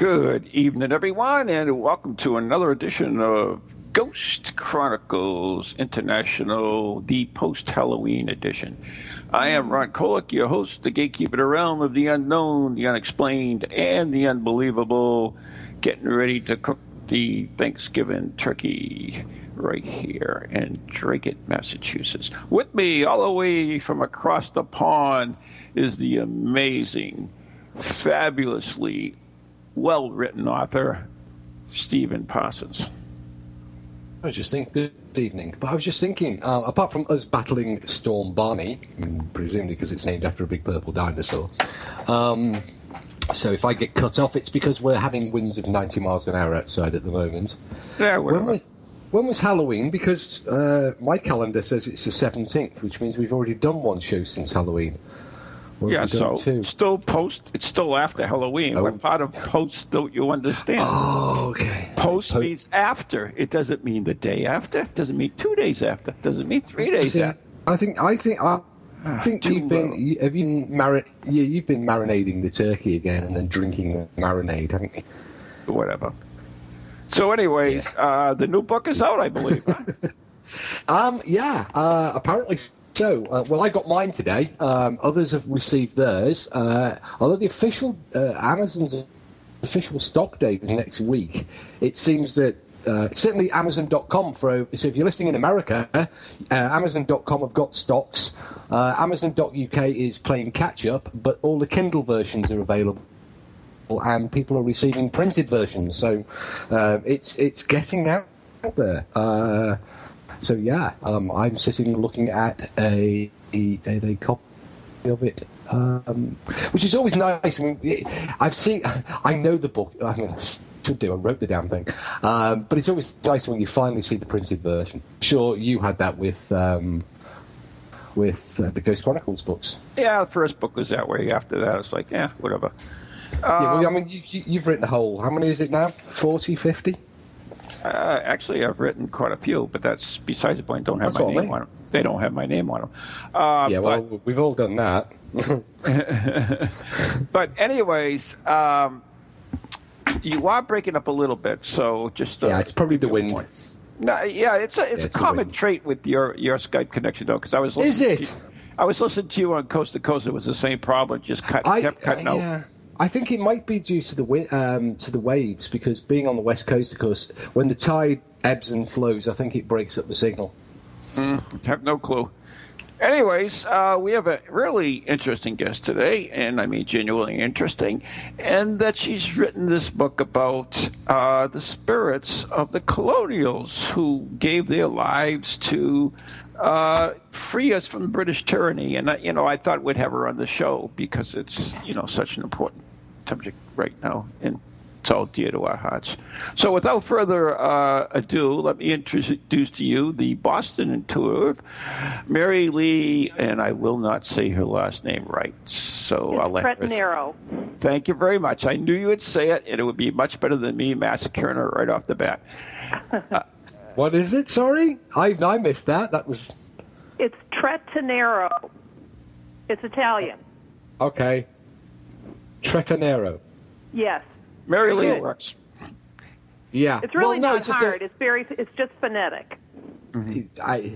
Good evening, everyone, and welcome to another edition of Ghost Chronicles International, the post Halloween edition. I am Ron Kolick, your host, the gatekeeper of the realm of the unknown, the unexplained, and the unbelievable, getting ready to cook the Thanksgiving turkey right here in Dracut, Massachusetts. With me, all the way from across the pond, is the amazing, fabulously well written author, Stephen Parsons. I was just thinking, good evening. But I was just thinking, uh, apart from us battling Storm Barney, presumably because it's named after a big purple dinosaur, um, so if I get cut off, it's because we're having winds of 90 miles an hour outside at the moment. Yeah, When, we, when was Halloween? Because uh, my calendar says it's the 17th, which means we've already done one show since Halloween. Or Yeah, have we done so still post. It's still after Halloween. Oh. What part of post don't you understand? Oh, okay. Post Po- means after. It doesn't mean the day after. It doesn't mean two days after. It doesn't mean three days See, after. I think I think I think too you've been you, have you mari- yeah, you've been marinating the turkey again and then drinking the marinade, haven't you? Whatever. So, anyways, uh, the new book is out, I believe. Um, yeah, uh, apparently so. Uh, well, I got mine today. Um, others have received theirs. Uh, although the official uh, Amazon's official stock date is next week, it seems that. Uh, certainly Amazon.com for so if you're listening in America, uh, Amazon.com have got stocks. Uh, Amazon.uk is playing catch up, but all the Kindle versions are available and people are receiving printed versions. So uh, it's it's getting out there. So yeah, um, I'm sitting looking at a a, a copy of it. Um, which is always nice. I mean, I've seen, I know the book. I mean, I should do. I wrote the damn thing. Um, but it's always nice when you finally see the printed version. Sure, you had that with um, with uh, the Ghost Chronicles books. yeah, the first book was that way. After that, it's like, yeah, whatever. yeah, well, I mean, you, you've written a whole. How many is it now? 40, 50? Uh, actually, I've written quite a few, but that's besides the point. Don't have That's my name on them. They don't have my name on them. Uh, yeah, well, we've all done that. But anyways, um, you are breaking up a little bit, so just uh, Yeah, it's probably the wind. point. No, yeah, it's a it's Yeah, a it's common trait with your your Skype connection though, because I was Is listening it? To, I was listening to you on Coast to Coast. It was the same problem, just cut, I, kept cutting out. yeah. I think it might be due to the um, to the waves because being on the west coast, of course, when the tide ebbs and flows, I think it breaks up the signal. Have no clue. Anyways, uh, we have a really interesting guest today, and I mean genuinely interesting, and that she's written this book about uh, the spirits of the colonials who gave their lives to uh, free us from British tyranny. And you know, I thought we'd have her on the show because it's you know such an important subject right now, and it's all dear to our hearts. So, without further uh, ado, let me introduce to you the Boston intuitive, Mary Lee, and I will not say her last name right. So I'll let her. Trettenero. Thank you very much. I knew you would say it, and it would be much better than me massacring her right off the bat. What is it? Sorry, I I missed that. That was It's Trettenero. It's Italian. okay. Tretanero. Yes. Mary Lee Good. works. Yeah, It's really well, no, not it's just a- hard. It's very. It's just phonetic. I,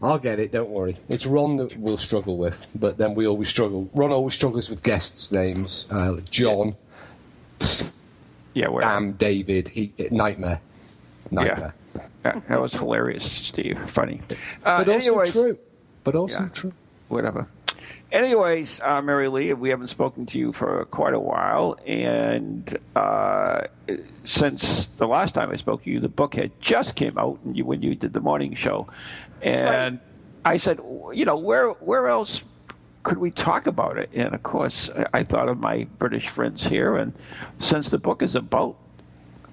I'll get it. Don't worry. It's Ron that we'll struggle with, but then we always struggle. Ron always struggles with guests' names. Uh, John, Yeah, where? Sam, David, he, Nightmare, Nightmare. That, that was hilarious, Steve. Funny. Uh, But also anyways, true. But also Yeah. true. whatever. Anyways, uh, Mary Lee, we haven't spoken to you for quite a while, and uh, since the last time I spoke to you, the book had just came out and you, when you did the morning show, and I said, you know, where where else could we talk about it? And of course, I thought of my British friends here, and since the book is about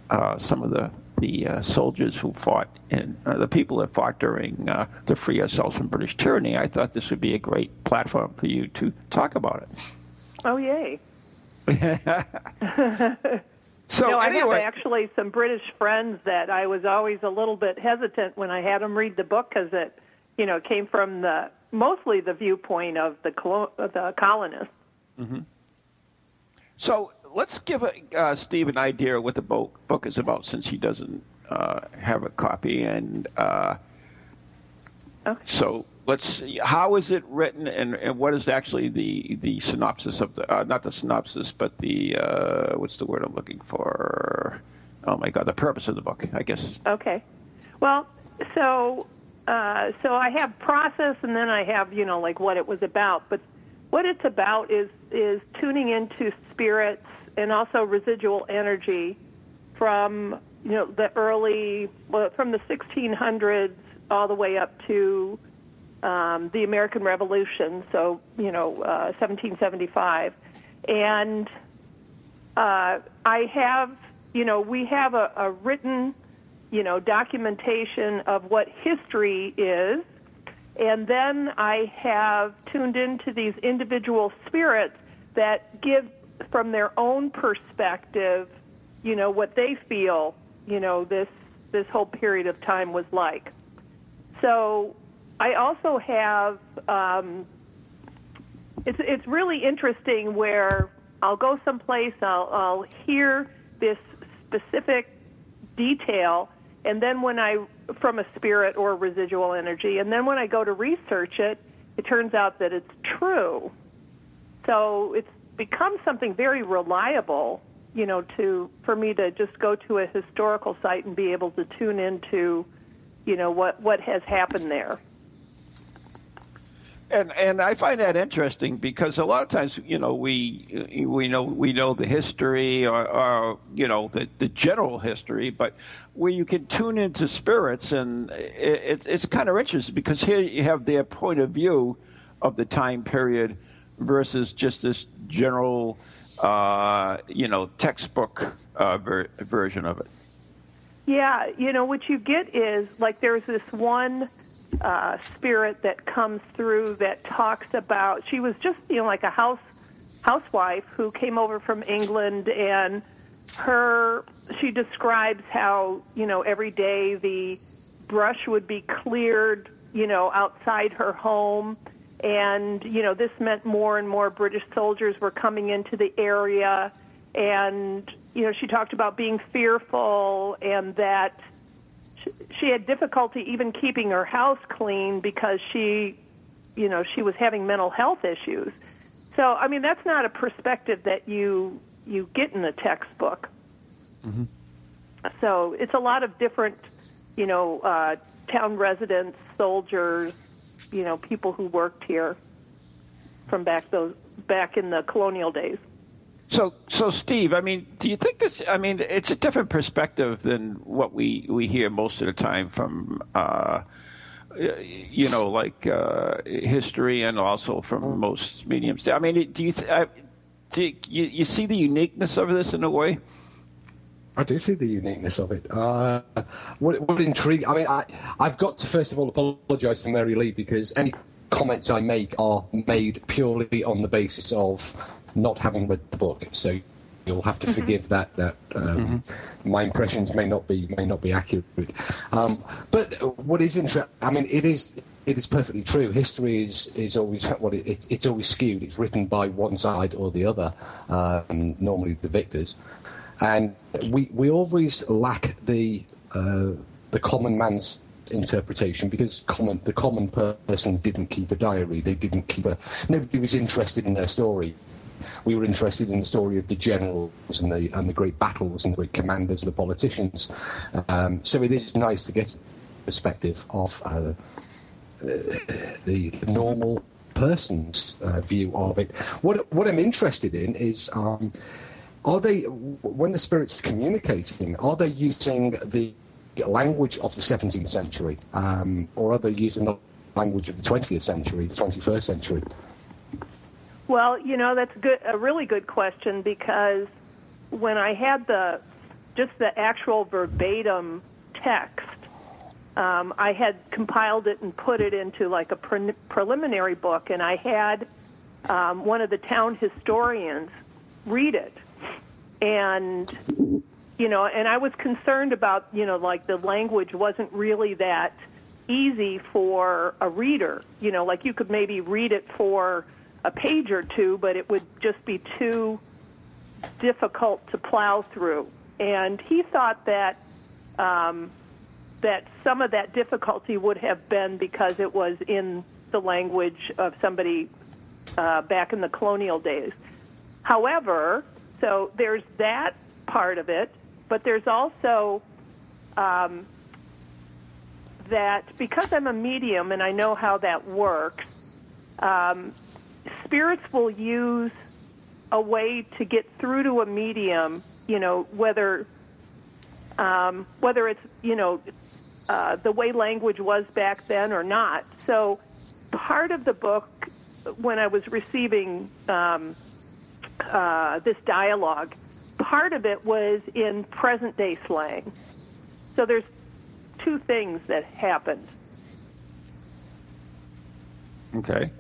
uh, some of the the uh, soldiers who fought and uh, the people that fought during uh, to free ourselves from British tyranny, I thought this would be a great platform for you to talk about it. Oh, yay. so no, anyway, I have actually some British friends that I was always a little bit hesitant when I had them read the book because it, you know, came from the mostly the viewpoint of the colo- the colonists. Mm-hmm. So let's give uh, Steve an idea of what the book, book is about, since he doesn't uh, have a copy. And uh, okay. so let's see, how is it written, and, and what is actually the, the synopsis of the uh, not the synopsis, but the uh, what's the word I'm looking for? Oh my God, the purpose of the book, I guess. Okay. Well, so uh, so I have process, and then I have you know like what it was about, but what it's about is is tuning into spirits and also residual energy from you know the early well, from the 1600s all the way up to um, the American Revolution, so you know uh, 1775, and uh, I have you know we have a, a written you know documentation of what history is and then I have tuned into these individual spirits that give from their own perspective, you know, what they feel, you know, this this whole period of time was like. So I also have um, it's it's really interesting where I'll go someplace, I'll I'll hear this specific detail, and then when I from a spirit or residual energy, and then when I go to research it, it turns out that it's true. So it's become something very reliable, you know, to for me to just go to a historical site and be able to tune into, you know, what what has happened there. And and I find that interesting because a lot of times, you know, we we know we know the history or, or you know the the general history, but where you can tune into spirits, and it, it's kind of interesting because here you have their point of view of the time period versus just this general, uh, you know, textbook uh, ver- version of it. Yeah, you know what you get is like there's this one uh, spirit that comes through that talks about she was just you know like a house housewife who came over from England and her she describes how you know every day the brush would be cleared you know outside her home and you know this meant more and more British soldiers were coming into the area. And you know she talked about being fearful and that she had difficulty even keeping her house clean because she you know she was having mental health issues. So i mean that's not a perspective that you you get in a textbook. Mm-hmm. so it's a lot of different you know uh, town residents soldiers you know people who worked here from back those back in the colonial days so, so Steve, I mean, do you think this? I mean, it's a different perspective than what we we hear most of the time from, uh, you know, like uh, history and also from most mediums. I mean, do you th- uh, do you, you see the uniqueness of this in a way? I do see the uniqueness of it. Uh, what, what intrigue? I mean, I, I've got to first of all apologise to Mary Lee because any comments I make are made purely on the basis of not having read the book. So you'll have to mm-hmm. forgive that. That um, mm-hmm. my impressions may not be may not be accurate. Um, but what is interesting? I mean, it is. It is perfectly true. History is, is always what it, it, it's always skewed. It's written by one side or the other, um, normally the victors, and we we always lack the uh, the common man's interpretation because common the common person didn't keep a diary. They didn't keep a. Nobody was interested in their story we were interested in the story of the generals and the and the great battles and the great commanders and the politicians. Um, so it is nice to get perspective of uh, the, the, normal person's uh, view of it. What what I'm interested in is. Um, are they, when the spirits are communicating, are they using the language of the 17th century, um, or are they using the language of the 20th century, the 21st century? Well, you know that's good, a really good question because when I had the just the actual verbatim text, um, I had compiled it and put it into like a pre- preliminary book, and I had um, one of the town historians read it, and you know, and I was concerned about you know like the language wasn't really that easy for a reader. You know, like you could maybe read it for a page or two, but it would just be too difficult to plow through. And he thought that um, that some of that difficulty would have been because it was in the language of somebody uh, back in the colonial days. However, so there's that part of it, but there's also um, that because I'm a medium and I know how that works, um, spirits will use a way to get through to a medium, you know, whether um, whether it's you know uh, the way language was back then or not. So part of the book, when I was receiving um, uh, this dialogue, part of it was in present day slang. So there's two things that happened. Okay.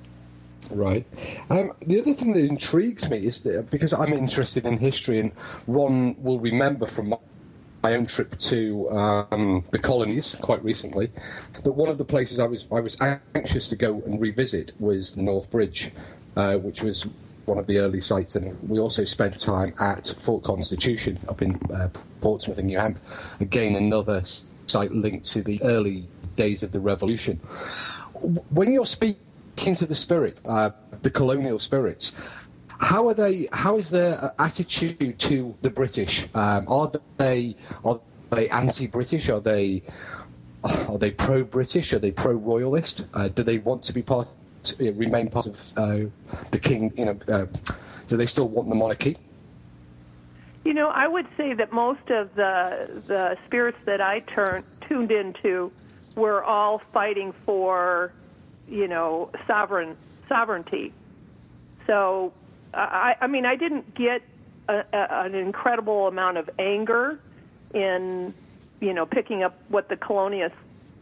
Right. Um, the other thing that intrigues me is that because I'm interested in history, and Ron will remember from my, my own trip to um, the colonies quite recently, that one of the places I was I was anxious to go and revisit was the North Bridge, uh, which was one of the early sites, and we also spent time at Fort Constitution up in uh, Portsmouth in New Hampshire. Again, another site linked to the early days of the Revolution. When you're speaking to the spirit, uh, the colonial spirits, how are they? How is their attitude to the British? Um, are they are they anti-British? Are they are they pro-British? Are they pro-royalist? Uh, do they want to be part, to remain part of uh, the king? You know, uh, do they still want the monarchy? You know, I would say that most of the the spirits that I turned tuned into were all fighting for, you know, sovereign sovereignty. So, I, I mean, I didn't get a, a, an incredible amount of anger in, you know, picking up what the colonials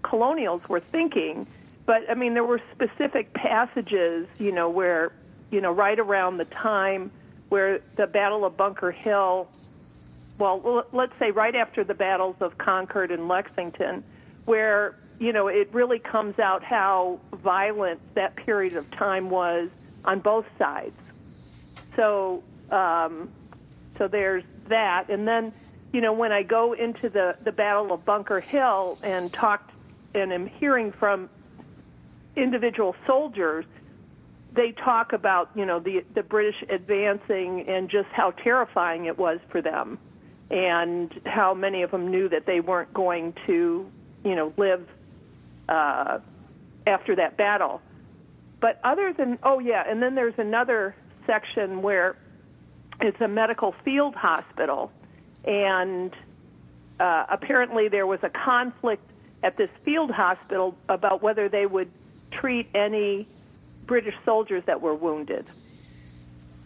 colonials were thinking. But I mean, there were specific passages, you know, where, you know, right around the time where the Battle of Bunker Hill, well, let's say right after the battles of Concord and Lexington, where you know it really comes out how violent that period of time was on both sides. So, um, so there's that, and then you know when I go into the the Battle of Bunker Hill and talked and am hearing from individual soldiers they talk about you know the the British advancing and just how terrifying it was for them, and how many of them knew that they weren't going to you know live uh, after that battle. But other than oh yeah, and then there's another section where it's a medical field hospital, and uh, apparently there was a conflict at this field hospital about whether they would treat any British soldiers that were wounded.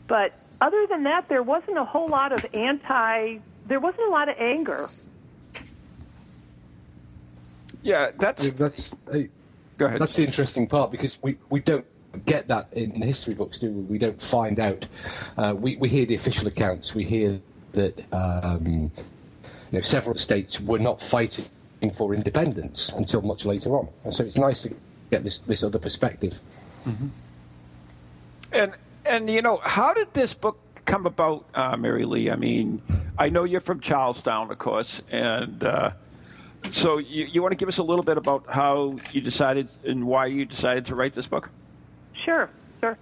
But other than that, there wasn't a whole lot of anti. There wasn't a lot of anger. Yeah, that's that's hey, go ahead. That's the interesting part because we, we don't get that in the history books, do we? We don't find out. Uh, we we hear the official accounts. We hear that um, you know several states were not fighting for independence until much later on, and so it's nice to get this this other perspective. Mm-hmm. And and you know, how did this book come about, uh, Mary Lee? I mean, I know you're from Charlestown, of course, and uh, so you, you want to give us a little bit about how you decided and why you decided to write this book? Sure, sure.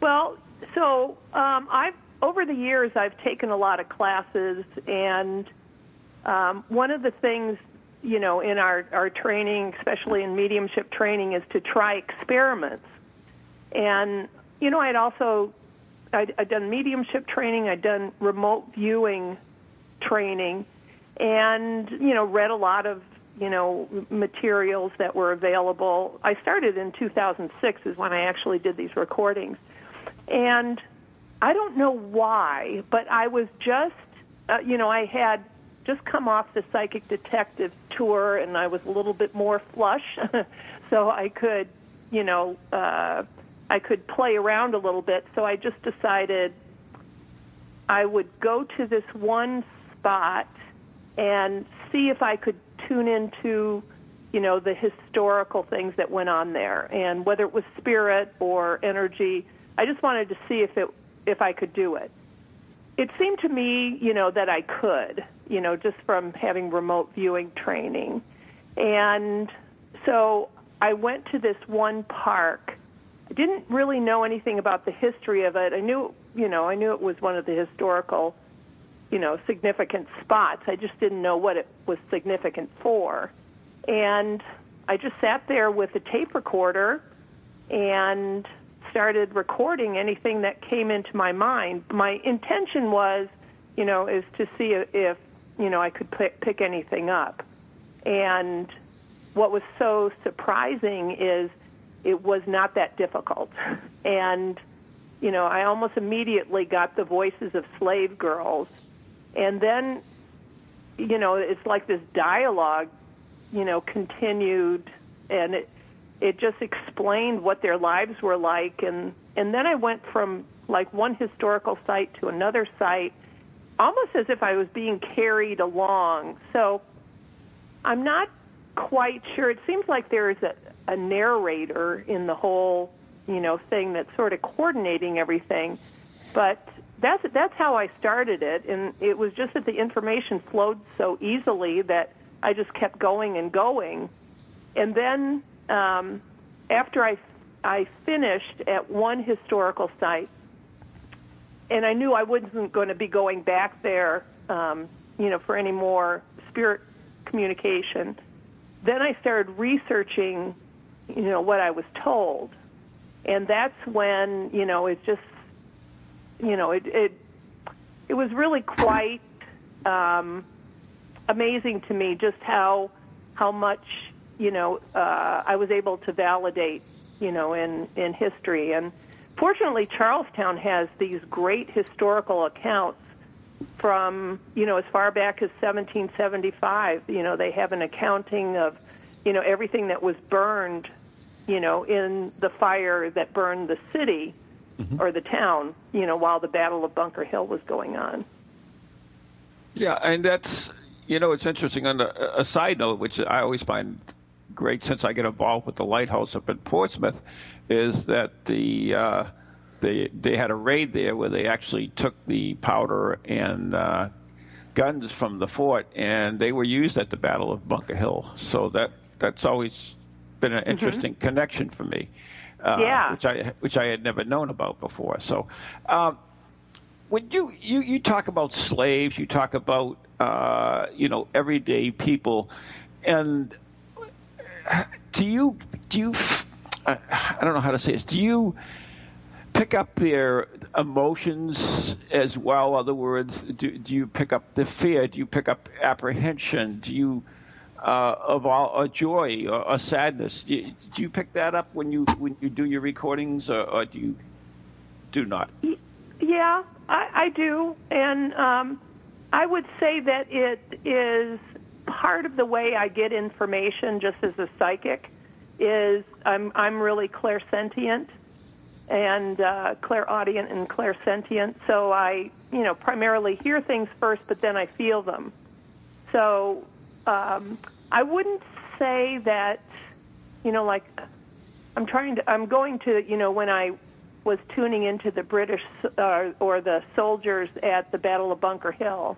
Well, so um, I've over the years I've taken a lot of classes, and um, one of the things you know in our our training, especially in mediumship training, is to try experiments. And you know, I'd also I'd, I'd done mediumship training, I'd done remote viewing training, and you know, read a lot of you know materials that were available. I started in 2006 is when I actually did these recordings, And I don't know why, but I was just, uh, you know, I had just come off the psychic detective tour and I was a little bit more flush, so I could, you know, uh, I could play around a little bit. So I just decided I would go to this one spot and see if I could tune into, you know, the historical things that went on there and whether it was spirit or energy. I just wanted to see if it if I could do it. It seemed to me, you know, that I could, you know, just from having remote viewing training. And so I went to this one park. I didn't really know anything about the history of it. I knew, you know, I knew it was one of the historical, you know, significant spots. I just didn't know what it was significant for. And I just sat there with a tape recorder and started recording anything that came into my mind. My intention was, you know, is to see if, you know, I could pick, pick anything up. And what was so surprising is it was not that difficult. And, you know, I almost immediately got the voices of slave girls. And then, you know, it's like this dialogue, you know, continued and it it just explained what their lives were like and and then I went from like one historical site to another site almost as if I was being carried along. So I'm not quite sure. It seems like there is a, a narrator in the whole, you know, thing that's sort of coordinating everything. But that's that's how I started it, and it was just that the information flowed so easily that I just kept going and going. And then um, after I I finished at one historical site, and I knew I wasn't going to be going back there, um, you know, for any more spirit communication. Then I started researching, you know, what I was told, and that's when you know it just, you know, it it it was really quite um, amazing to me just how how much you know, uh, I was able to validate, you know, in, in history. And fortunately, Charlestown has these great historical accounts from, you know, as far back as 1775. You know, they have an accounting of, you know, everything that was burned, you know, in the fire that burned the city mm-hmm. or the town, you know, while the Battle of Bunker Hill was going on. Yeah, and that's you know it's interesting. On a, a side note, which I always find great since I get involved with the lighthouse up in Portsmouth is that the uh, they they had a raid there where they actually took the powder and uh, guns from the fort and they were used at the Battle of Bunker Hill. So that that's always been an mm-hmm. interesting mm-hmm. connection for me. Uh, yeah. which I which I had never known about before. So um, when you, you you talk about slaves, you talk about uh, you know everyday people, and do you do you I don't know how to say this. Do you pick up their emotions as well? Other words, do, do you pick up the fear? Do you pick up apprehension? Do you uh, of all a joy or a sadness? Do you, do you, pick that up when you when you do your recordings, or, or do you do not? Yeah, I, I do, and um, I would say that it is part of the way I get information, just as a psychic, is I'm I'm really clairsentient and uh, clairaudient and clairsentient. So I, you know, primarily hear things first, but then I feel them. So um, I wouldn't say that, you know, like I'm trying to. I'm going to, you know, when I was tuning into the British uh, or the soldiers at the Battle of Bunker Hill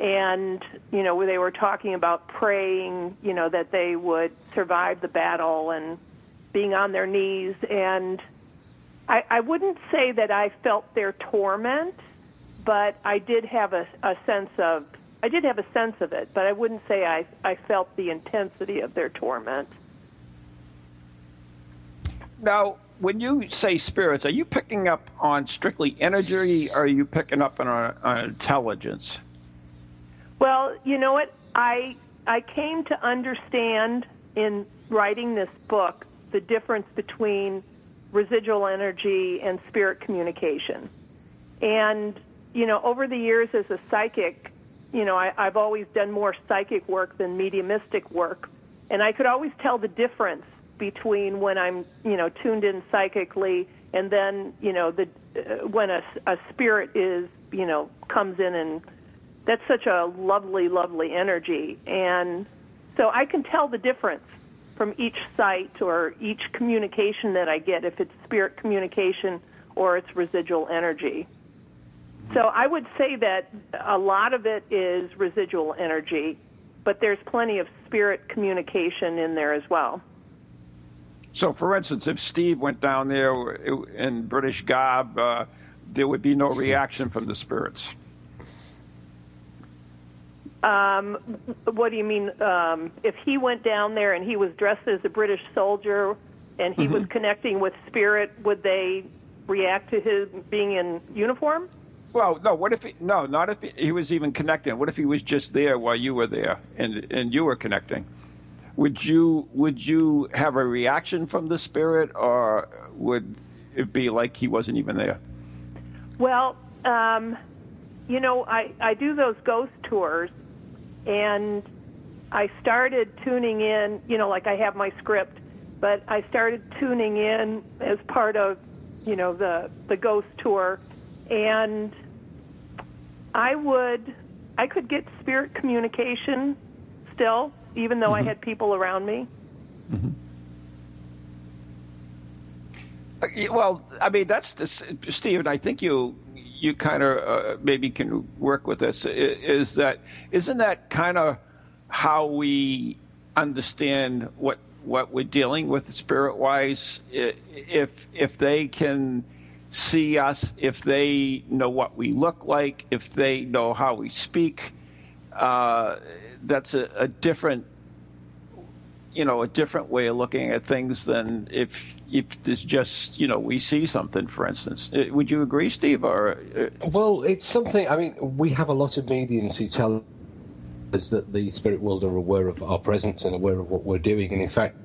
and you know they were talking about praying you know that they would survive the battle and being on their knees and I, I wouldn't say that I felt their torment, but I did have a, a sense of I did have a sense of it, but I wouldn't say I, I felt the intensity of their torment. Now, when you say spirits, are you picking up on strictly energy, or are you picking up on, uh, on intelligence? Well, you know what? I I came to understand in writing this book the difference between residual energy, and spirit communication. And, you know, over the years as a psychic, you know, I, I've always done more psychic work than mediumistic work. And I could always tell the difference between when I'm, you know, tuned in psychically and then, you know, the uh, when a, a spirit is, you know, comes in and that's such a lovely, lovely energy. And so I can tell the difference from each site or each communication that I get, if it's spirit communication or it's residual energy. So I would say that a lot of it is residual energy, but there's plenty of spirit communication in there as well. So, for instance, if Steve went down there in British garb, uh, there would be no reaction from the spirits. Um, what do you mean? Um, if he went down there and he was dressed as a British soldier and he mm-hmm. was connecting with spirit, would they react to his being in uniform? Well, no. What if he, no, not if he, he was even connecting. What if he was just there while you were there and and you were connecting? Would you would you have a reaction from the spirit, or would it be like he wasn't even there? Well, um, you know, I I do those ghost tours, and I started tuning in. You know, like I have my script, but I started tuning in as part of, you know, the the ghost tour, and I would, I could get spirit communication still, even though mm-hmm. I had people around me. Mm-hmm. Uh, well, I mean, that's the, Steve. I think you you kind of uh, maybe can work with this. Is that isn't that kind of how we understand what what we're dealing with spirit wise? If if they can see us, if they know what we look like, if they know how we speak, uh, that's a, a, different, you know, a different way of looking at things than if if it's just you know we see something, for instance. Uh, would you agree, Steve? Or uh, well, it's something. I mean, we have a lot of mediums who tell us that the spirit world are aware of our presence and aware of what we're doing, and in fact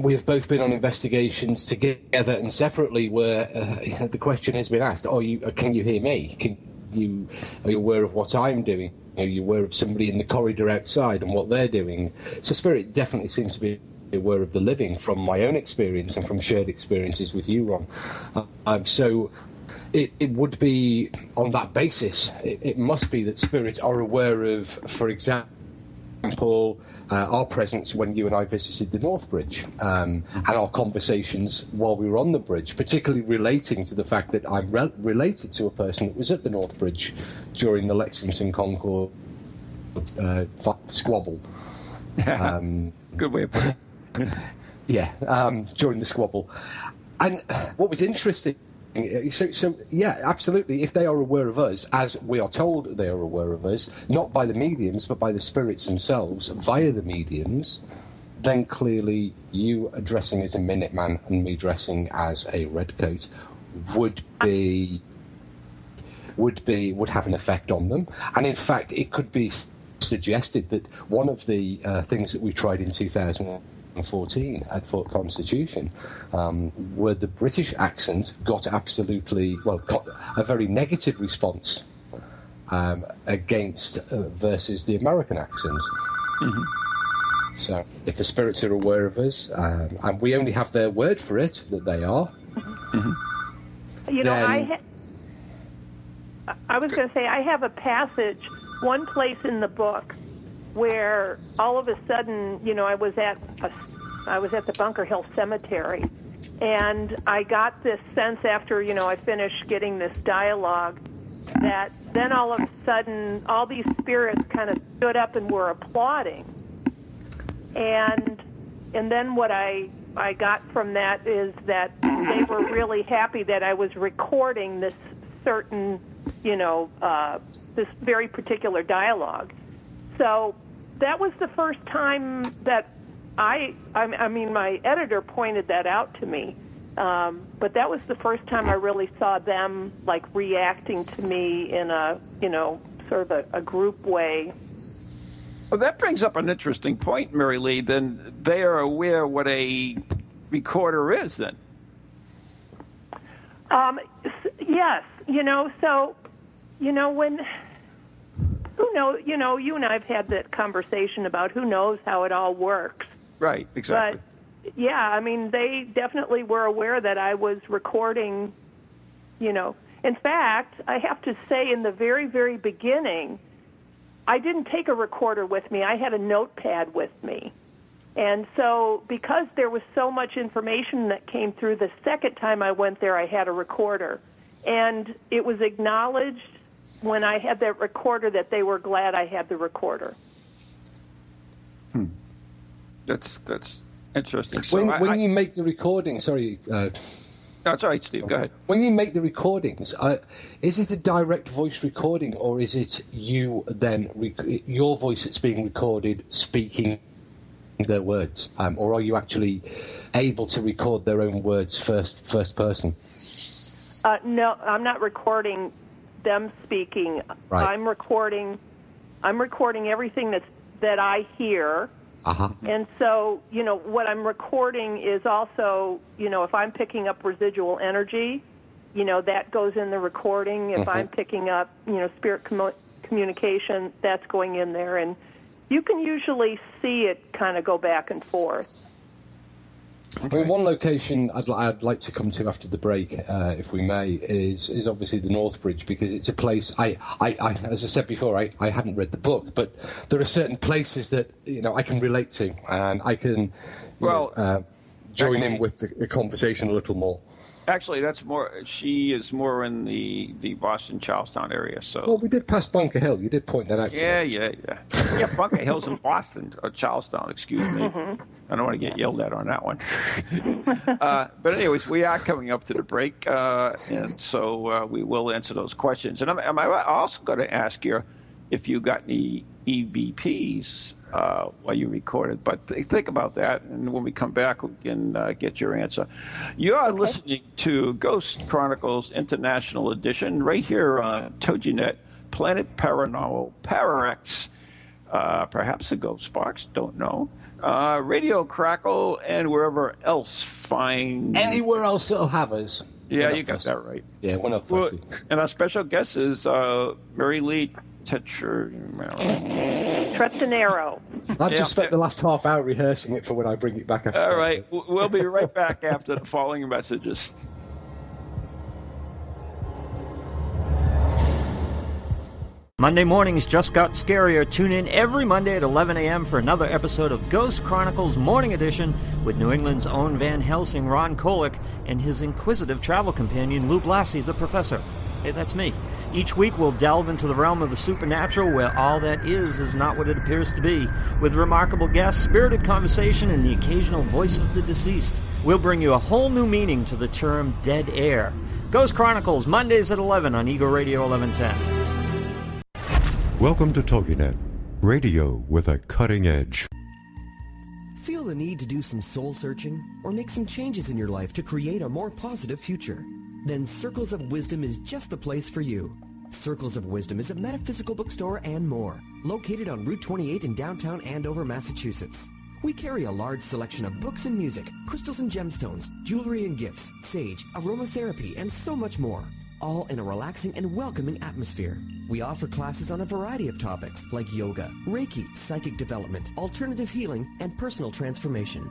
we have both been on investigations together and separately where uh, the question has been asked, oh, you, uh, can you hear me? Can you, are you aware of what I'm doing? Are you aware of somebody in the corridor outside and what they're doing? So Spirit definitely seems to be aware of the living from my own experience and from shared experiences with you, Ron. Uh, um, so it, it would be on that basis. It, it must be that spirits are aware of, for example, example, uh, our presence when you and I visited the North Bridge um, and our conversations while we were on the bridge, particularly relating to the fact that I'm re- related to a person that was at the North Bridge during the Lexington Concord uh, squabble. Um, Good way of putting it. yeah, um, during the squabble. And what was interesting so, so, yeah, absolutely. If they are aware of us, as we are told they are aware of us, not by the mediums, but by the spirits themselves via the mediums, then clearly you addressing as a Minuteman and me dressing as a redcoat would be would be would have an effect on them. And in fact, it could be suggested that one of the uh, things that we tried in 2000 14 at Fort Constitution, um, where the British accent got absolutely, well, got a very negative response um, against uh, versus the American accent. Mm-hmm. So, if the spirits are aware of us, um, and we only have their word for it that they are, mm-hmm. you know, I ha- I was going to say I have a passage, one place in the book where all of a sudden, you know, I was at a, I was at the Bunker Hill Cemetery, and I got this sense after you know I finished getting this dialogue that then all of a sudden all these spirits kind of stood up and were applauding, and and then what I I got from that is that they were really happy that I was recording this certain you know uh, this very particular dialogue so that was the first time that I, I, mean, my editor pointed that out to me. Um, but that was the first time I really saw them like reacting to me in a, you know, sort of a, a group way. Well, that brings up an interesting point, Mary Lee. Then they are aware what a recorder is. Then Um, yes, you know, so, you know, when, who knows, you know, you and I have had that conversation about who knows how it all works. Right, exactly. But, yeah, I mean, they definitely were aware that I was recording, you know. In fact, I have to say, in the very, very beginning, I didn't take a recorder with me. I had a notepad with me. And so, because there was so much information that came through, the second time I went there, I had a recorder. And it was acknowledged when I had that recorder that they were glad I had the recorder. That's that's interesting. So When, I, when I- you make the recording, sorry, uh, that's all right, Steve. Go ahead. when you make the recordings, uh, is it a direct voice recording or is it you then, rec- your voice that's being recorded speaking their words? Um, or are you actually able to record their own words first, first person? Uh, no, I'm not recording them speaking. Right. I'm recording. I'm recording everything that's that I hear, Uh huh. and so you know what I'm recording is also you know if I'm picking up residual energy, you know that goes in the recording. If I'm picking up you know spirit commu- communication, that's going in there, and you can usually see it kind of go back and forth. I mean, one location I'd, I'd like to come to after the break, uh, if we may, is is obviously the North Bridge because it's a place I, I, I as I said before, I, I hadn't read the book, but there are certain places that you know I can relate to, and I can, Well, know, uh, join in with the, the conversation a little more. Actually, that's more. She is more in the the Boston Charlestown area. So Well, we did pass Bunker Hill. You did point that out. to Yeah, yeah, yeah. Yeah, Bunker Hill's in Boston, or Charlestown, excuse me. I don't want to get yelled at on that one. uh, but, anyways, we are coming up to the break, uh, and so uh, we will answer those questions. And I'm, am I also going to ask you if you got any EVPs uh, while you recorded? But th- think about that, and when we come back, we can uh, get your answer. You are listening to Ghost Chronicles International Edition right here on TogiNet, Planet Paranormal, Pararex, uh, perhaps the Ghost Sparks, don't know. Uh, Radio Crackle and wherever else fine. Anywhere else it'll have us. yeah, you got fussy. that right. Yeah, we're not Well, and our special guest is uh, Mary Lee Tetcher. Trestonero. I've just spent the last half hour rehearsing it for when I bring it back. All right, we'll be right back after the following messages. Monday mornings just got scarier. Tune in every Monday at 11 a.m. for another episode of Ghost Chronicles Morning Edition with New England's own Van Helsing, Ron Kolick, and his inquisitive travel companion, Lou Blassie, the professor. Hey, that's me. Each week we'll delve into the realm of the supernatural where all that is is not what it appears to be. With remarkable guests, spirited conversation, and the occasional voice of the deceased, we'll bring you a whole new meaning to the term dead air. Ghost Chronicles, Mondays at 11 on Eagle Radio 1110. Welcome to TogiNet, radio with a cutting edge. Feel the need to do some soul searching or make some changes in your life to create a more positive future? Then Circles of Wisdom is just the place for you. Circles of Wisdom is a metaphysical bookstore and more, located on Route 28 in downtown Andover, Massachusetts. We carry a large selection of books and music, crystals and gemstones, jewelry and gifts, sage, aromatherapy, and so much more, all in a relaxing and welcoming atmosphere. We offer classes on a variety of topics like yoga, Reiki, psychic development, alternative healing, and personal transformation.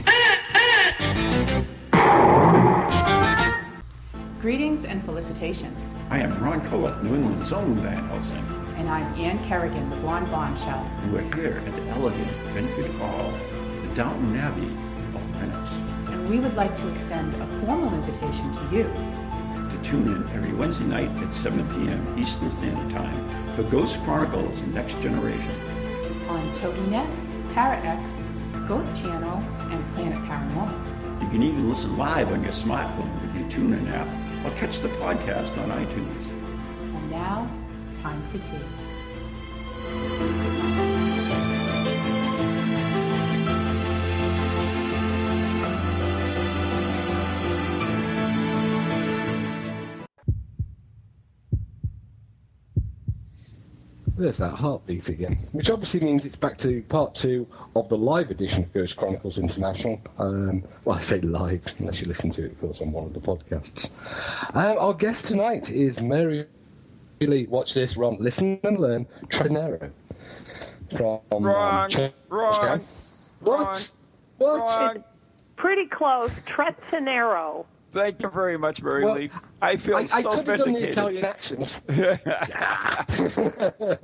Greetings and felicitations. I am Ron Kolek, New England's own Van Helsing. And I'm Ann Kerrigan, the Blonde Bombshell. And we're here at the elegant Ventfort Hall, the Downton Abbey of Lenox. And we would like to extend a formal invitation to you to tune in every Wednesday night at 7 p.m. Eastern Standard Time for Ghost Chronicles Next Generation. On TogiNet, ParaX, Ghost Channel, and Planet Paranormal. You can even listen live on your smartphone with your TuneIn app or catch the podcast on iTunes. And now, time for tea. There's that heartbeat again, which obviously means it's back to part two of the live edition of Ghost Chronicles International. Um, well, I say live, unless you listen to it, of course, on one of the podcasts. Um, our guest tonight is Mary Lee. Watch this, Ron. Listen and learn. Trinero. From Wrong. Um, Ch- Wrong. What? What? Wrong. Pretty close. Trettenero. Thank you very much, Mary Well, Lee. I feel I, I could have done the. Italian accent.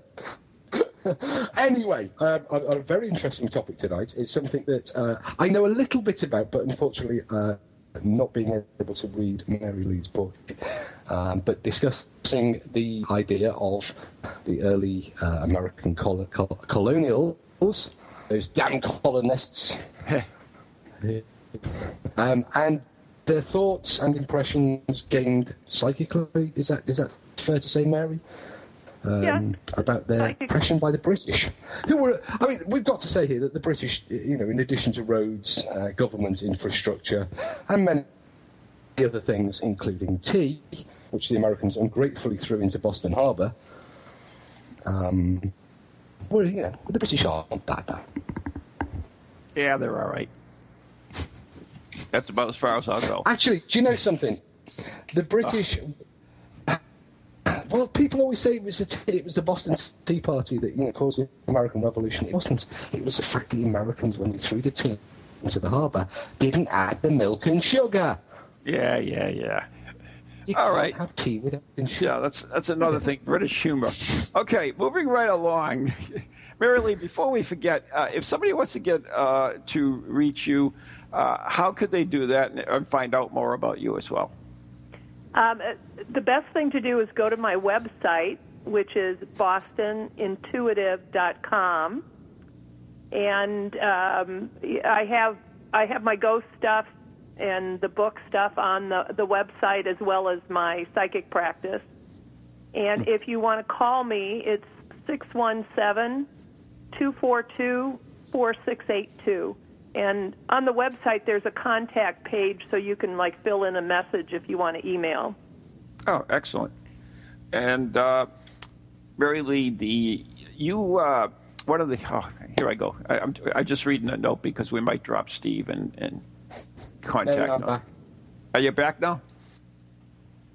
anyway, um, a, a very interesting topic tonight. It's something that uh, I know a little bit about, but unfortunately, uh, not being able to read Mary Lee's book, um, but discussing the idea of the early uh, American col- col- colonials, those damn colonists, um, and their thoughts and impressions gained psychically. Is that is that fair to say, Mary? Um, Yeah. About their impression by the British, who were. I mean, we've got to say here that the British, you know, in addition to roads, uh, government infrastructure, and many other things, including tea, which the Americans ungratefully threw into Boston Harbour. Um, well, you know, the British aren't that bad. yeah, they're all right. That's about as far as I'll go. Actually, do you know something? The British. Well, people always say it was, the it was the Boston Tea Party that you know caused the American Revolution. It wasn't. It was the fact the Americans, when they threw the tea into the harbour, didn't add the milk and sugar. Yeah, yeah, yeah. You All can't right. have tea without sugar. Yeah, that's that's another thing. British humor. Okay, moving right along. Mary Lee, before we forget, uh, if somebody wants to get uh, to reach you, uh, how could they do that and, find out more about you as well? Um, uh, the best thing to do is go to my website, which is bostonintuitive.com, and um, I have I have my ghost stuff and the book stuff on the the website as well as my psychic practice. And if you want to call me, it's 617 242 4682. And on the website, there's a contact page so you can like fill in a message if you want to email. Oh, excellent. And uh, Mary Lee, the you uh, one of the oh, here I go. I, I'm I'm just reading a note because we might drop Steve and and contact. No, I'm note. back. Are you back now?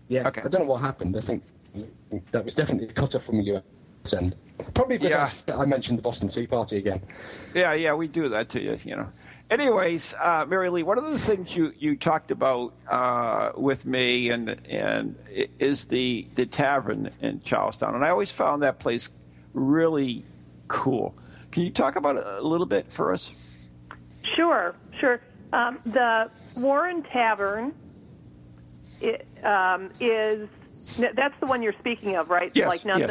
Yeah, Okay. I don't know what happened. I think that was definitely cut off from the US end. Probably because I mentioned the Boston Tea Party again. Yeah, yeah, we do that to you, you know. Anyways, uh, Mary Lee, one of the things you, you talked about uh, with me and and is the the tavern in Charlestown, and I always found that place really cool. Can you talk about it a little bit for us? Sure, sure. Um, the Warren Tavern it, um, is that's the one you're speaking of, right? Yes, Like not yes.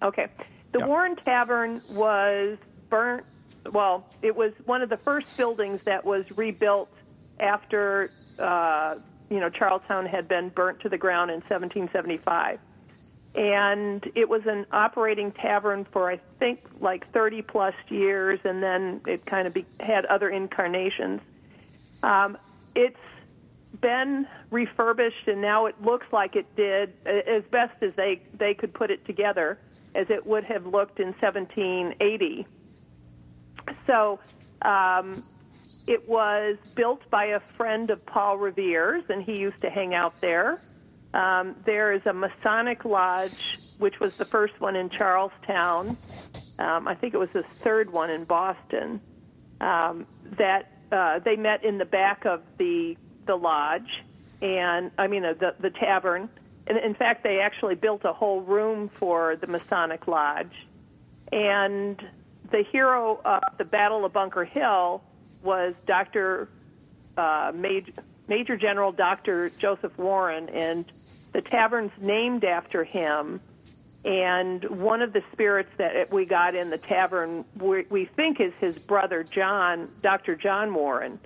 the okay. The Yeah. Warren Tavern was burnt. Well, it was one of the first buildings that was rebuilt after uh, you know Charlestown had been burnt to the ground in 1775 and it was an operating tavern for I think like 30 plus years, and then it kind of be, had other incarnations. Um, it's been refurbished, and now it looks like it did as best as they they could put it together, as it would have looked in 1780. So. Um, it was built by a friend of Paul Revere's, and he used to hang out there. Um, there is a Masonic Lodge, which was the first one in Charlestown. Um, I think it was the third one in Boston. Um, that uh, they met in the back of the the lodge, and I mean uh, the the tavern. And in fact, they actually built a whole room for the Masonic Lodge. And the hero of the Battle of Bunker Hill was Dr. Uh, Major, Major General Dr. Joseph Warren, and the tavern's named after him. And one of the spirits that we got in the tavern, we, we think, is his brother John, Dr. John Warren,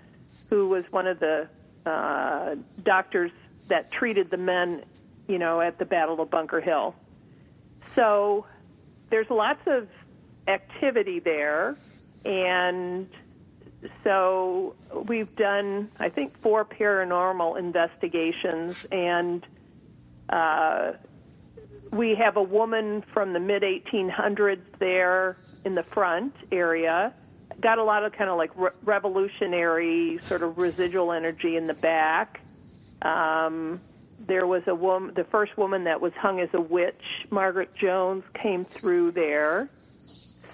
who was one of the uh, doctors that treated the men, you know, at the Battle of Bunker Hill. So there's lots of activity there, and so we've done, I think, four paranormal investigations, and uh, we have a woman from the mid 1800s there in the front area. Got a lot of kind of like re- revolutionary sort of residual energy in the back. Um, there was a woman, the first woman that was hung as a witch, Margaret Jones, came through there.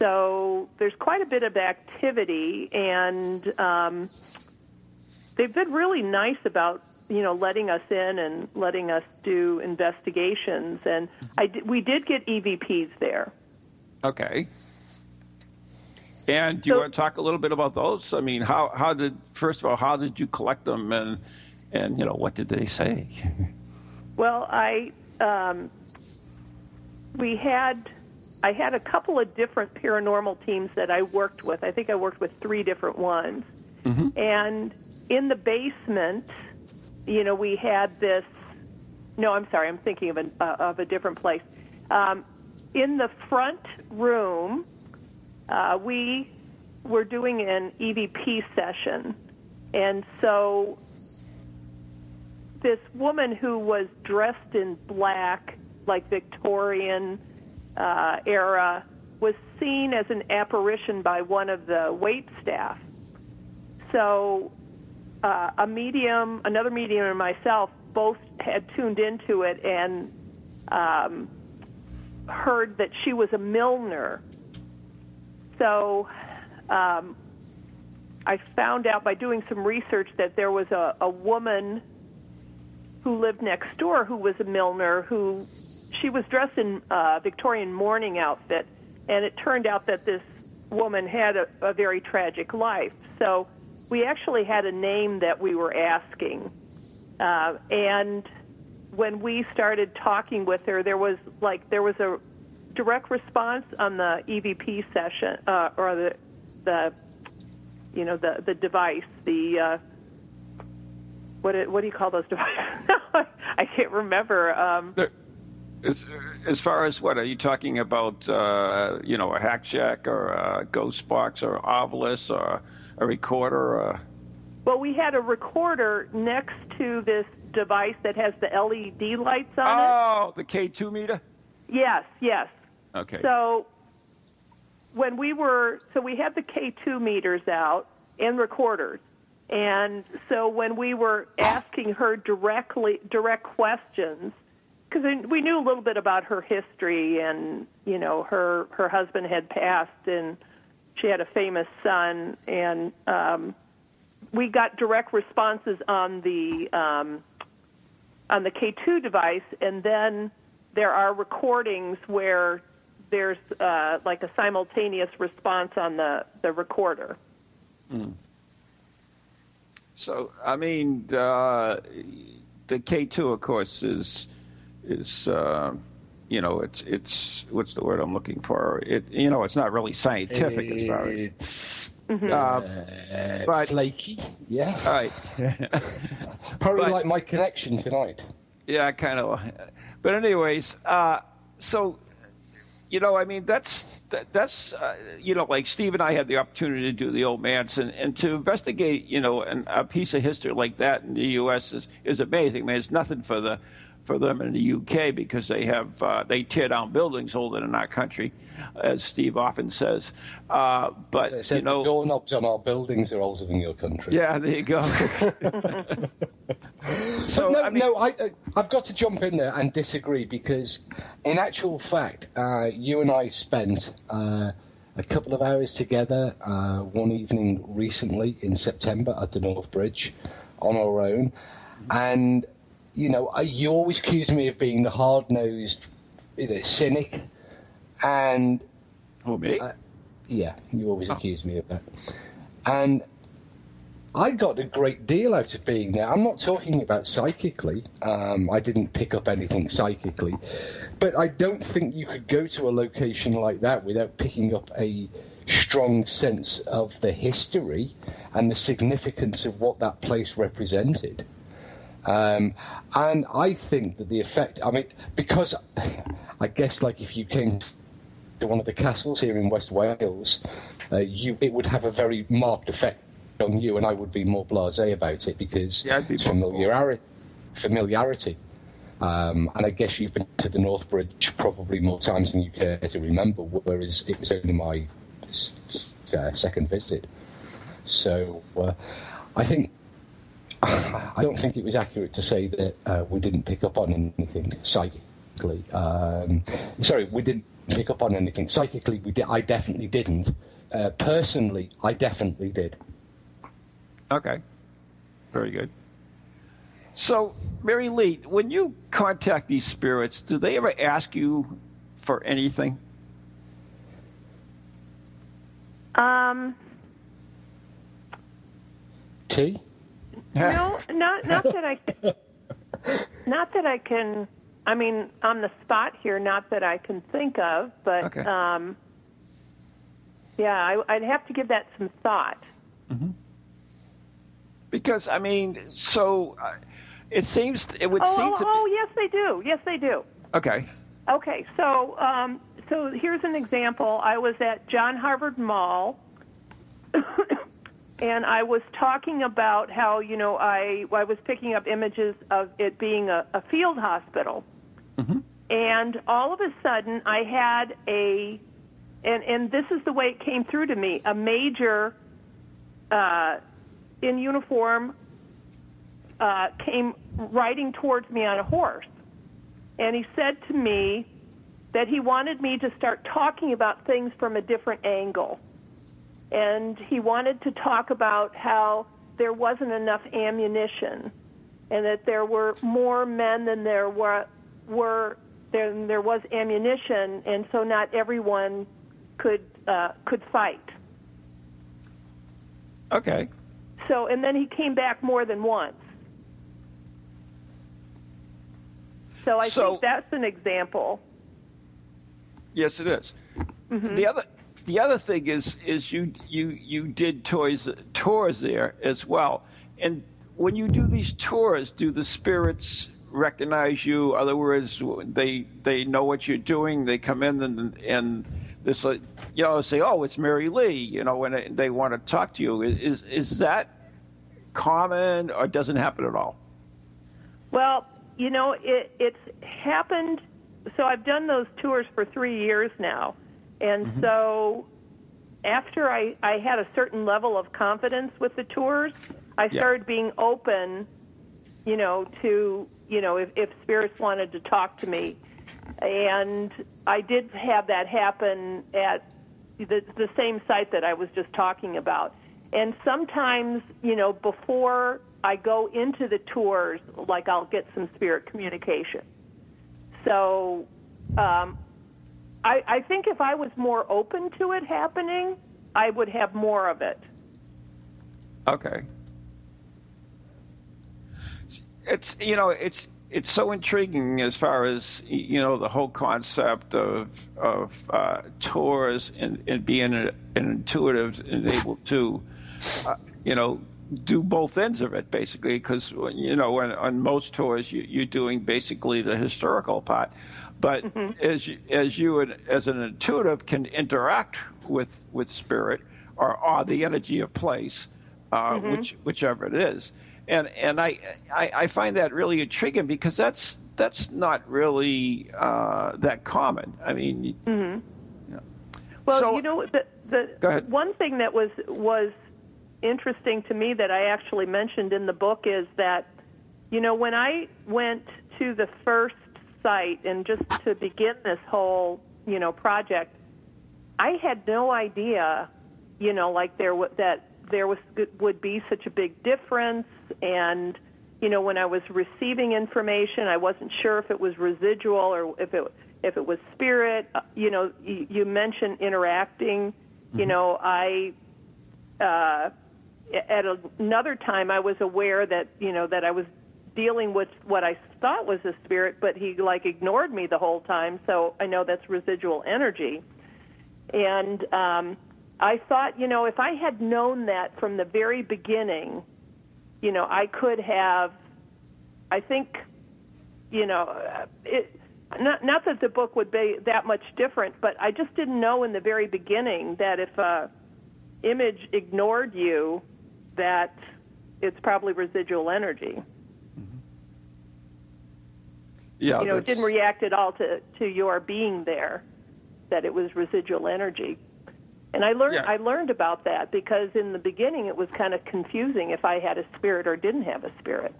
So there's quite a bit of activity, and um, they've been really nice about you know letting us in and letting us do investigations. And I di- we did get EVPs there. Okay. And do you So- want to talk a little bit about those? I mean, how how did first of all how did you collect them and and you know what did they say? Well, I um, we had I had a couple of different paranormal teams that I worked with. I think I worked with three different ones. And in the basement, you know, we had this. No, I'm sorry. I'm thinking of, an, uh, of a different place. Um, in the front room, uh, we were doing an EVP session, and so this woman who was dressed in black, like Victorian uh, era, was seen as an apparition by one of the wait staff. So uh, a medium, another medium, and myself both had tuned into it and um, heard that she was a Milner. So um, I found out by doing some research that there was a, a woman who lived next door who was a Milner who she was dressed in a Victorian mourning outfit, and it turned out that this woman had a, a very tragic life. So we actually had a name that we were asking, uh, and when we started talking with her, there was like there was a direct response on the EVP session uh, or the the you know the the device the uh, what what do you call those devices? I can't remember. Um, As, as far as what are you talking about? Uh, you know, a hack jack or a ghost box or Ovilus or a recorder? Or, well, we had a recorder next to this device that has the LED lights on it. oh, the K2 meter. Yes, yes. Okay. So when we were, so we had the K2 meters out and recorders. And so when we were asking her directly, direct questions, because we knew a little bit about her history, and you know, her her husband had passed, and she had a famous son, and um, we got direct responses on the um, on the K2 device, and then there are recordings where there's uh, like a simultaneous response on the, the recorder. Mm. So I mean, uh, the K two, of course, is is uh, you know it's it's what's the word I'm looking for? It you know it's not really scientific as far as. Uh, but flaky, yeah. All right. Probably But- like my connection tonight. Yeah, kind of. But anyways, uh, so you know, I mean, that's that, that's uh, you know, like Steve and I had the opportunity to do the old manse, and, and to investigate, you know, an, a piece of history like that in the U.S. is is amazing. I mean, it's nothing for the for them in the U.K. because they have uh, they tear down buildings older than our country, as Steve often says. Uh, but said you know, doorknobs on our buildings are older than your country. yeah, there you go. So no, no, I, uh, I've got to jump in there and disagree because, in actual fact, uh, you and I spent uh, a couple of hours together uh, one evening recently in September at the North Bridge on our own, and you know, uh, you always accuse me of being the hard nosed, you know, cynic, and who me? Uh, yeah, you always accuse me of that, and I got a great deal out of being there. I'm not talking about psychically. Um, I didn't pick up anything psychically, but I don't think you could go to a location like that without picking up a strong sense of the history and the significance of what that place represented. Um, and I think that the effect, I mean, because I guess like if you came to one of the castles here in West Wales, uh, you it would have a very marked effect on you, and I would be more blasé about it because yeah, be familiarity. familiarity. Um, and I guess you've been to the North Bridge probably more times than you care to remember, whereas it was only my uh, second visit. So uh, I think I don't think it was accurate to say that uh, we didn't pick up on anything psychically. Um, sorry, we didn't pick up on anything psychically. We did. I definitely didn't. Uh, personally, I definitely did. Okay, very good. So, Mary Lee, when you contact these spirits, do they ever ask you for anything? Um. Tea. No, not not that I, not that I can. I mean, on the spot here, not that I can think of, but Okay. um, yeah, I, I'd have to give that some thought. Because I mean, so uh, it seems it would oh, seem oh, to. oh, yes, they do. Yes, they do. Okay. Okay, so um, so here's an example. I was at John Harvard Mall, and I was talking about how you know I I was picking up images of it being a, a field hospital, and all of a sudden I had a, and and this is the way it came through to me, a major, uh, in uniform, uh, came riding towards me on a horse. And he said to me that he wanted me to start talking about things from a different angle. And he wanted to talk about how there wasn't enough ammunition and that there were more men than there were were than there was ammunition and so not everyone could uh, could fight. Okay. So and then he came back more than once. So I So- think that's an example. Yes, it is. The other the other thing is is you you you did toys tours there as well, and when you do these tours, do the spirits recognize you? Other words, they they know what you're doing. They come in and and this uh, you know say, oh, it's Mary Lee, you know, when they, they want to talk to you. Is is that common or doesn't happen at all? Well, you know, it, it's happened. So I've done those tours for three years now, and so after I, I had a certain level of confidence with the tours, I Yeah. started being open, you know, to you know if, if spirits wanted to talk to me, and I did have that happen at the the same site that I was just talking about. And sometimes, you know, before I go into the tours, like I'll get some spirit communication. So um, I, I think if I was more open to it happening, I would have more of it. Okay. It's you know it's it's so intriguing as far as you know the whole concept of of uh, tours and, and being a, an intuitive and able to uh, you know do both ends of it basically because you know on most tours you, you're doing basically the historical part but as you, as you would- as an intuitive can interact with with spirit or, or the energy of place uh, Mhm. which whichever it is. And and I, I I find that really intriguing because that's that's not really uh, that common. I mean hmm Well, So- you know, the, the one thing that was was interesting to me that I actually mentioned in the book is that, you know, when I went to the first site and just to begin this whole, you know, project, I had no idea, you know, like there w- that there was would be such a big difference, and you know, when I was receiving information, I wasn't sure if it was residual or if it if it was spirit. Uh, You know, you, you mentioned interacting. You know, I uh, at another time I was aware that you know that I was dealing with what I thought was a spirit, but he like ignored me the whole time. So I know that's residual energy. And um, I thought, you know, if I had known that from the very beginning, you know, I could have. I think, you know, uh, it. Not, not that the book would be that much different, but I just didn't know in the very beginning that if a image ignored you, that it's probably residual energy. Yeah, you know, it didn't react at all to to your being there. That it was residual energy. And I learned Yeah. I learned about that because in the beginning it was kind of confusing if I had a spirit or didn't have a spirit.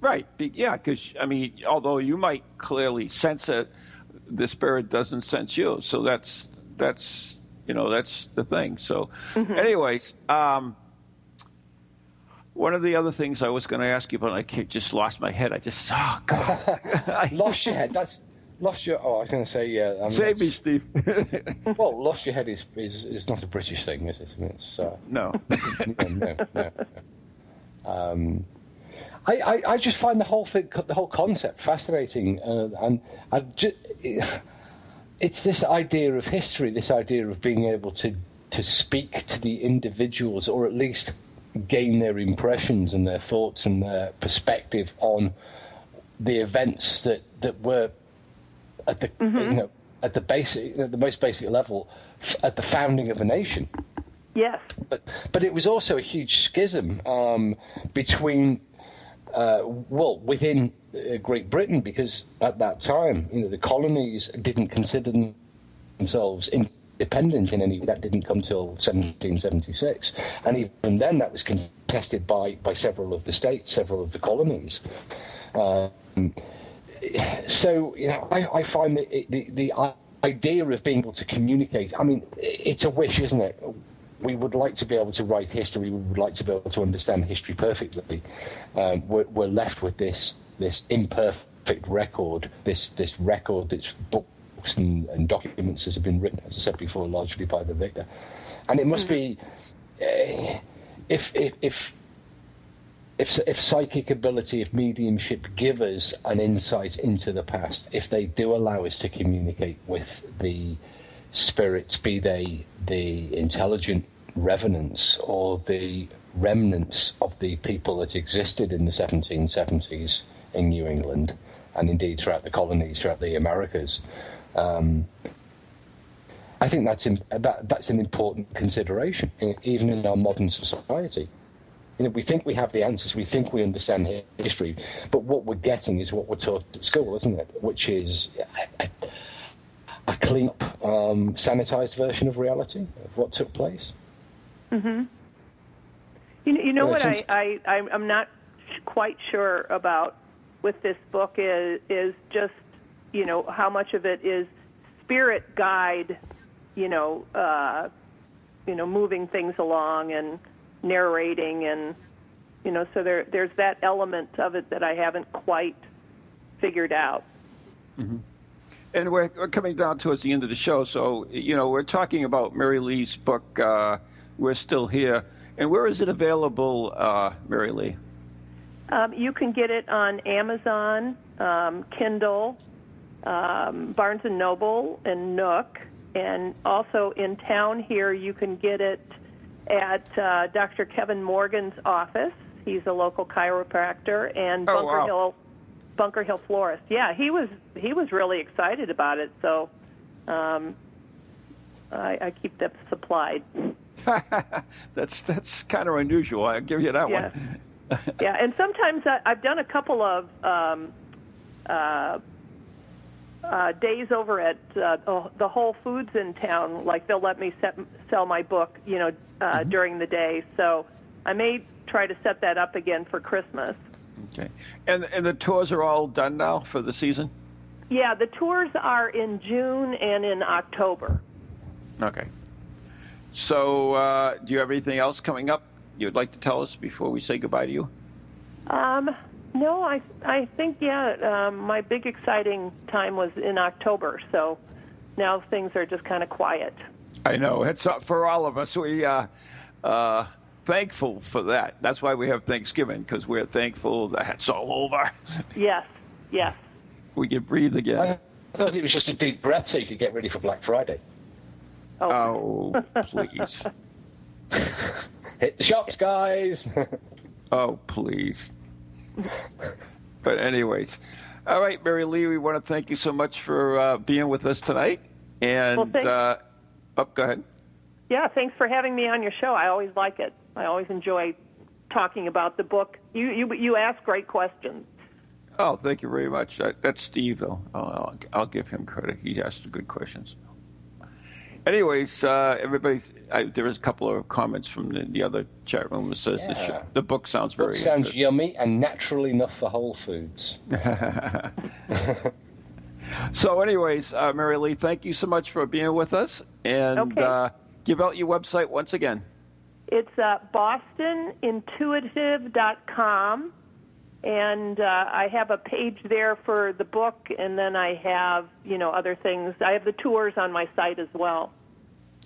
Right. Yeah, because, I mean, although you might clearly sense it, the spirit doesn't sense you. So that's, that's you know, that's the thing. So, anyways, um, one of the other things I was going to ask you, but I just lost my head. I just, oh, God. lost your head. That's lost your. Oh, I was going to say yeah. I mean, Save me, Steve. well, lost your head is, is is not a British thing, is it? It's, uh, no. no, no, no. Um, I, I, I just find the whole thing, the whole concept fascinating, uh, and I ju- it's this idea of history, this idea of being able to to speak to the individuals, or at least gain their impressions and their thoughts and their perspective on the events that that were at the you know at the basic at the most basic level f- at the founding of a nation. Yes. But but it was also a huge schism um, between uh, well within uh, Great Britain because at that time you know the colonies didn't consider themselves themselves independent in any that didn't come till 1776 and even then that was contested by by several of the states several of the colonies um, so you know I, I find that it, the the idea of being able to communicate I mean it's a wish isn't it we would like to be able to write history. We would like to be able to understand history perfectly. Um, we're, we're left with this this imperfect record, this this record that's books and, and documents that have been written, as I said before, largely by the victor. And it must be uh, if if if if, if psychic ability, if mediumship give us an insight into the past, if they do allow us to communicate with the spirits, be they the intelligent revenants or the remnants of the people that existed in the 1770s in New England and indeed throughout the colonies, throughout the Americas. Um, I think that's in, that, that's an important consideration, even in our modern society. You know, we think we have the answers, we think we understand history, but what we're getting is what we're taught at school, isn't it? Which is a, a clean, um, sanitized version of reality of what took place. hmm You know, you know Yeah, what since- I, I I'm- I'm not quite sure about with this book is is just you know how much of it is spirit guide, you know, uh, you know, moving things along and narrating and you know, so there there's that element of it that I haven't quite figured out. And we're, we're coming down towards the end of the show, so you know we're talking about Mary Lee's book. Uh, we're still here, and where is it available, uh, Mary Lee? Um, you can get it on Amazon, um, Kindle, um, Barnes and Noble, and Nook, and also in town here you can get it at uh, Dr. Kevin Morgan's office. He's a local chiropractor, and Oh, Bunker wow. Hill, Bunker Hill Florist. Yeah, he was he was really excited about it. So um, I, I keep them supplied. That's that's kind of unusual. I'll give you that Yeah. one. yeah, and sometimes I, I've done a couple of um, uh, uh, days over at uh, the- Whole Foods in town. Like they'll let me set, sell my book, you know, uh, during the day. So I may try to set that up again for Christmas. Okay, and and the tours are all done now for the season. Yeah, the tours are in June and in October. Okay. So, uh, do you have anything else coming up you'd like to tell us before we say goodbye to you? Um, no, I I think yeah. Um, my big exciting time was in October, so now things are just kind of quiet. I know it's uh, for all of us. We uh, uh, thankful for that. That's why we have Thanksgiving because we're thankful that it's all over. Yes, yes. we can breathe again. I thought it was just a deep breath so you could get ready for Black Friday. Oh, please. Hit the shops, guys. Oh, please. but anyways, all right, Mary Lee, we want to thank you so much for uh, being with us tonight. And Well, uh, oh, go ahead. Yeah, thanks for having me on your show. I always like it. I always enjoy talking about the book. You you you ask great questions. Oh, thank you very much. That, that's Steve, though. I'll, I'll, I'll give him credit. He asked the good questions. Anyways, uh, everybody, I, there was a couple of comments from the, the other chat room that says the, sh- the book sounds very Book sounds yummy and natural enough for Whole Foods. So, anyways, uh, Mary Lee, thank you so much for being with us. And Okay. uh, give out your website once again. It's uh, bostonintuitive.com, and uh, I have a page there for the book, and then I have you know other things. I have the tours on my site as well.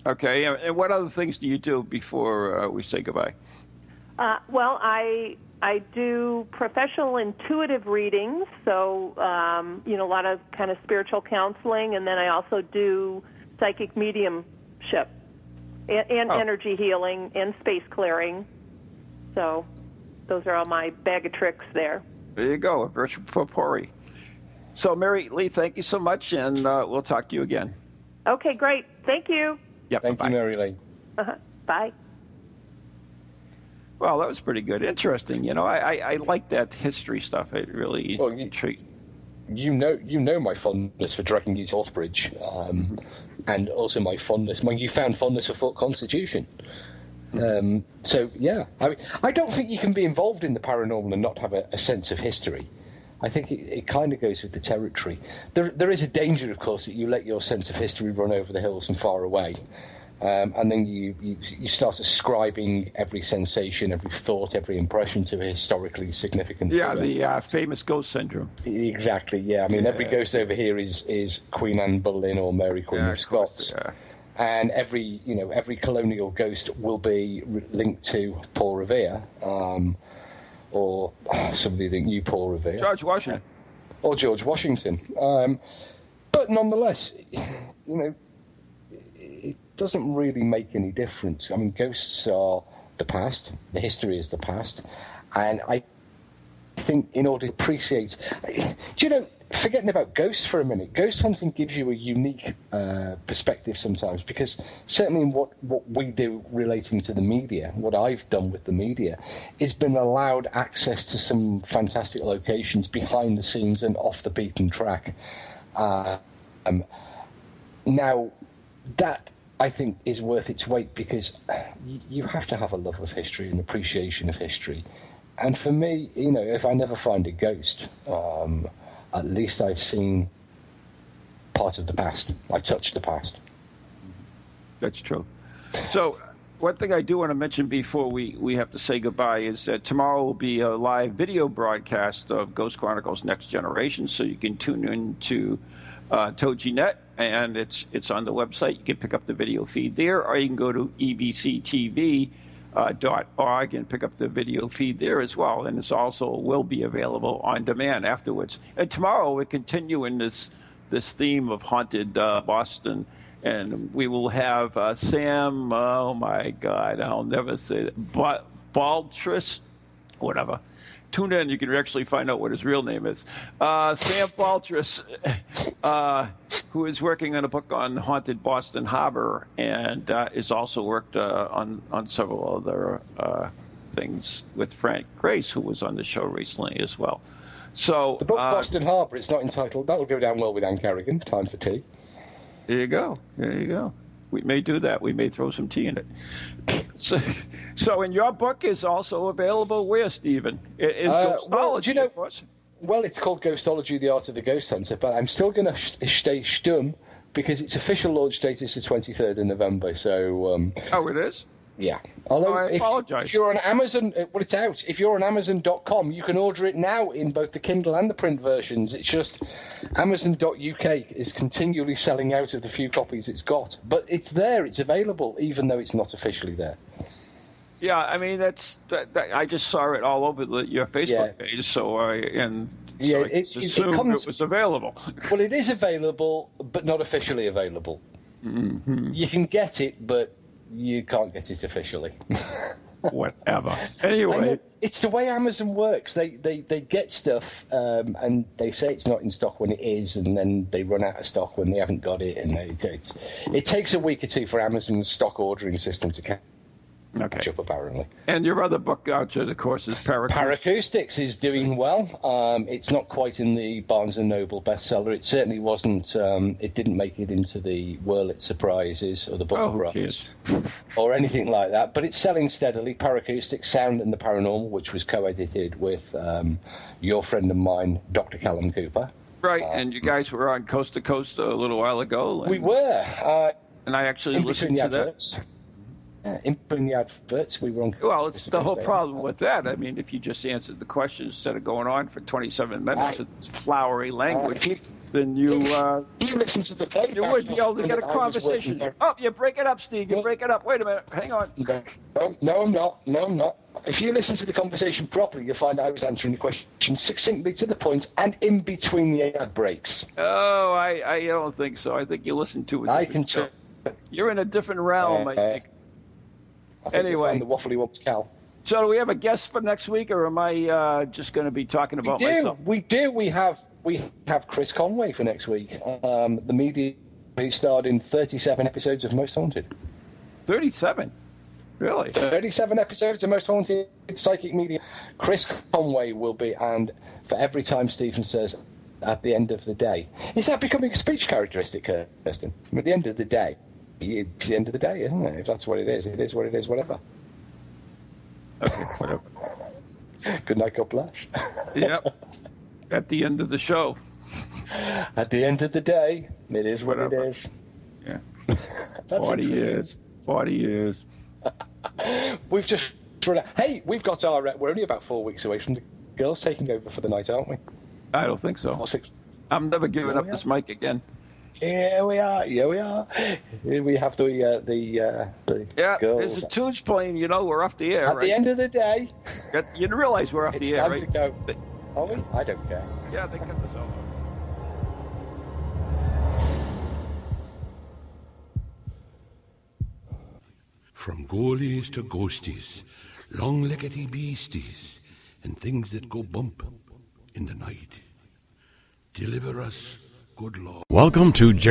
Okay. And what other things do you do before uh, we say goodbye? Uh, well, I I do professional intuitive readings, so um, you know a lot of kind of spiritual counseling, and then I also do psychic mediumship and, and Oh. energy healing and space clearing. So those are all my bag of tricks there. There you go, a virtual potpourri. So, Mary Lee, thank you so much, and uh, we'll talk to you again. Okay, great. Thank you. Yep, Thank bye. you, Mary Lee. Uh-huh. Bye. Well, that was pretty good. Interesting. You know, I, I, I like that history stuff. It really Well, you- intrigued. You know, you know my fondness for dragging you to North Bridge, um, and also my fondness, my newfound fondness for Fort Constitution. Um, so yeah, I mean, I don't think you can be involved in the paranormal and not have a, a sense of history. I think it, it kind of goes with the territory. There, there is a danger, of course, that you let your sense of history run over the hills and far away, um, and then you, you you start ascribing every sensation, every thought, every impression to a historically significant. Yeah, figure. the uh, famous ghost syndrome. Exactly. Yeah. I mean, every ghost over here is is Queen Anne Boleyn or Mary Queen Yeah, of of course, Scots, yeah. And every you know every colonial ghost will be re- linked to Paul Revere, um, or somebody that knew Paul Revere, George Washington. or George Washington. Um, but nonetheless, you know, it doesn't really make any difference. I mean, ghosts are the past. The history is the past, and I think in order to appreciate, do you know? Forgetting about ghosts for a minute, ghost hunting gives you a unique uh, perspective sometimes because certainly in what, what we do relating to the media, what I've done with the media, is been allowed access to some fantastic locations behind the scenes and off the beaten track. Uh, um, now, that I think is worth its weight because you, have to have a love of history and appreciation of history. And for me, you know, if I never find a ghost, um, at least I've seen part of the past. I've touched the past. That's true. So, one thing I do want to mention before we, we have to say goodbye is that tomorrow will be a live video broadcast of Ghost Chronicles Next Generation, so you can tune in to uh, TogiNet, and it's it's on the website. You can pick up the video feed there, or you can go to E Uh, dot org and pick up the video feed there as well, and it's also will be available on demand afterwards. And tomorrow we continue in this this theme of haunted uh, Boston, and we will have uh, Sam. Oh my God, I'll never say that. but Baltris, whatever. Tune in; you can actually find out what his real name is. Uh, Sam Baltrusis, uh, who is working on a book on haunted Boston Harbor, and uh, is also worked uh, on on several other uh, things with Frank Grace, who was on the show recently as well. So The book uh, Boston Harbour, it's not entitled, that'll go down well with Ann Kerrigan, Time for Tea. There you go. There you go. We may do that. We may throw some tea in it. So, so and your book is also available where, Stephen? It is Uh, Ghostology, well, you know-. Well, it's called Ghostology, The Art of the Ghost Hunter, but I'm still going to sh- stay stum because its official launch date is the 23rd of November. So, um, Oh, it is? Yeah. Although, I if, apologise. if you're on Amazon, uh, well, it's out. If you're on Amazon.com, you can order it now in both the Kindle and the print versions. It's just Amazon.uk is continually selling out of the few copies it's got. But it's there, it's available, even though it's not officially there. Yeah, I mean that's that, that, I just saw it all over the, your Facebook Yeah. page, so I and so Yeah, I it- it- it assumed it, was available. Well, it is available, but not officially available. Mm-hmm. You can get it, but you can't get it officially. Whatever. Anyway. It's the way Amazon works. They they, they get stuff um, and they say it's not in stock when it is, and then they run out of stock when they haven't got it. And it, it, it takes a week or two for Amazon's stock ordering system to catch okay. apparently. And your other book, Archer, of course, is Paracoustics. Paracoustics is doing well. Um, it's not quite in the Barnes and Noble bestseller. It certainly wasn't. Um, it didn't make it into the Pulitzer Prizes or the Book Oh, Prize or anything like that. But it's selling steadily. Paracoustics, Sound and the Paranormal, which was co-edited with um, your friend of mine, Dr. Callum Cooper. Right, and you guys were on Coast to Coast a little while ago. And, We were uh, and I actually listened to that. Yeah, in the adverts, we were on. Well, it's the whole Thursday. problem with that. I mean, if you just answered the question instead of going on for 27 minutes Right. flowery language, if you- then you uh, You listen to the playback. you wouldn't be able to get a find that I was working conversation. Oh, you break it up, Steve. You Yeah. break it up. Wait a minute. Hang on. No, no, I'm not. No, I'm not. If you listen to the conversation properly, you'll find I was answering the question succinctly to the point and in between the ad breaks. Oh, I, I don't think so. I think you listen to it. I can tell. You're in a different realm, Uh. I think Anyway. the waffly ones, Cal. So, do we have a guest for next week, or am I uh, just going to be talking We about do. myself? We do. We have we have Chris Conway for next week. Um, the media. He starred in 37 episodes of Most Haunted. 37. Really? 37 episodes of Most Haunted Psychic Media. Chris Conway will be, and for every time Stephen says, at the end of the day. Is that becoming a speech characteristic, Kirsten? At the end of the day, it's the end of the day, isn't it? If that's what it is, it is what it is, whatever. Okay, whatever. Good night, God bless. yep. At the end of the show. At the end of the day, it is what it is. Yeah. 40 years. 40 years. We've just run out. Hey, we've got our. Uh, we're only about four weeks away from the girls taking over for the night, aren't we? I don't think so. Or six. I'm never giving Oh, up yeah. this mic again. Here we are. Here we are. Here we have the uh, the uh, the Yeah, girls. there's a tunes playing, you know, we're off the air, At right? the end of the day, You realize we're off it's the air, time right? to go. They- Are we? I don't care. Yeah, they cut this off. From goalies to ghosties, long-leggedy beasties, and things that go bump in the night. Deliver us, good Lord. Welcome to Gerald.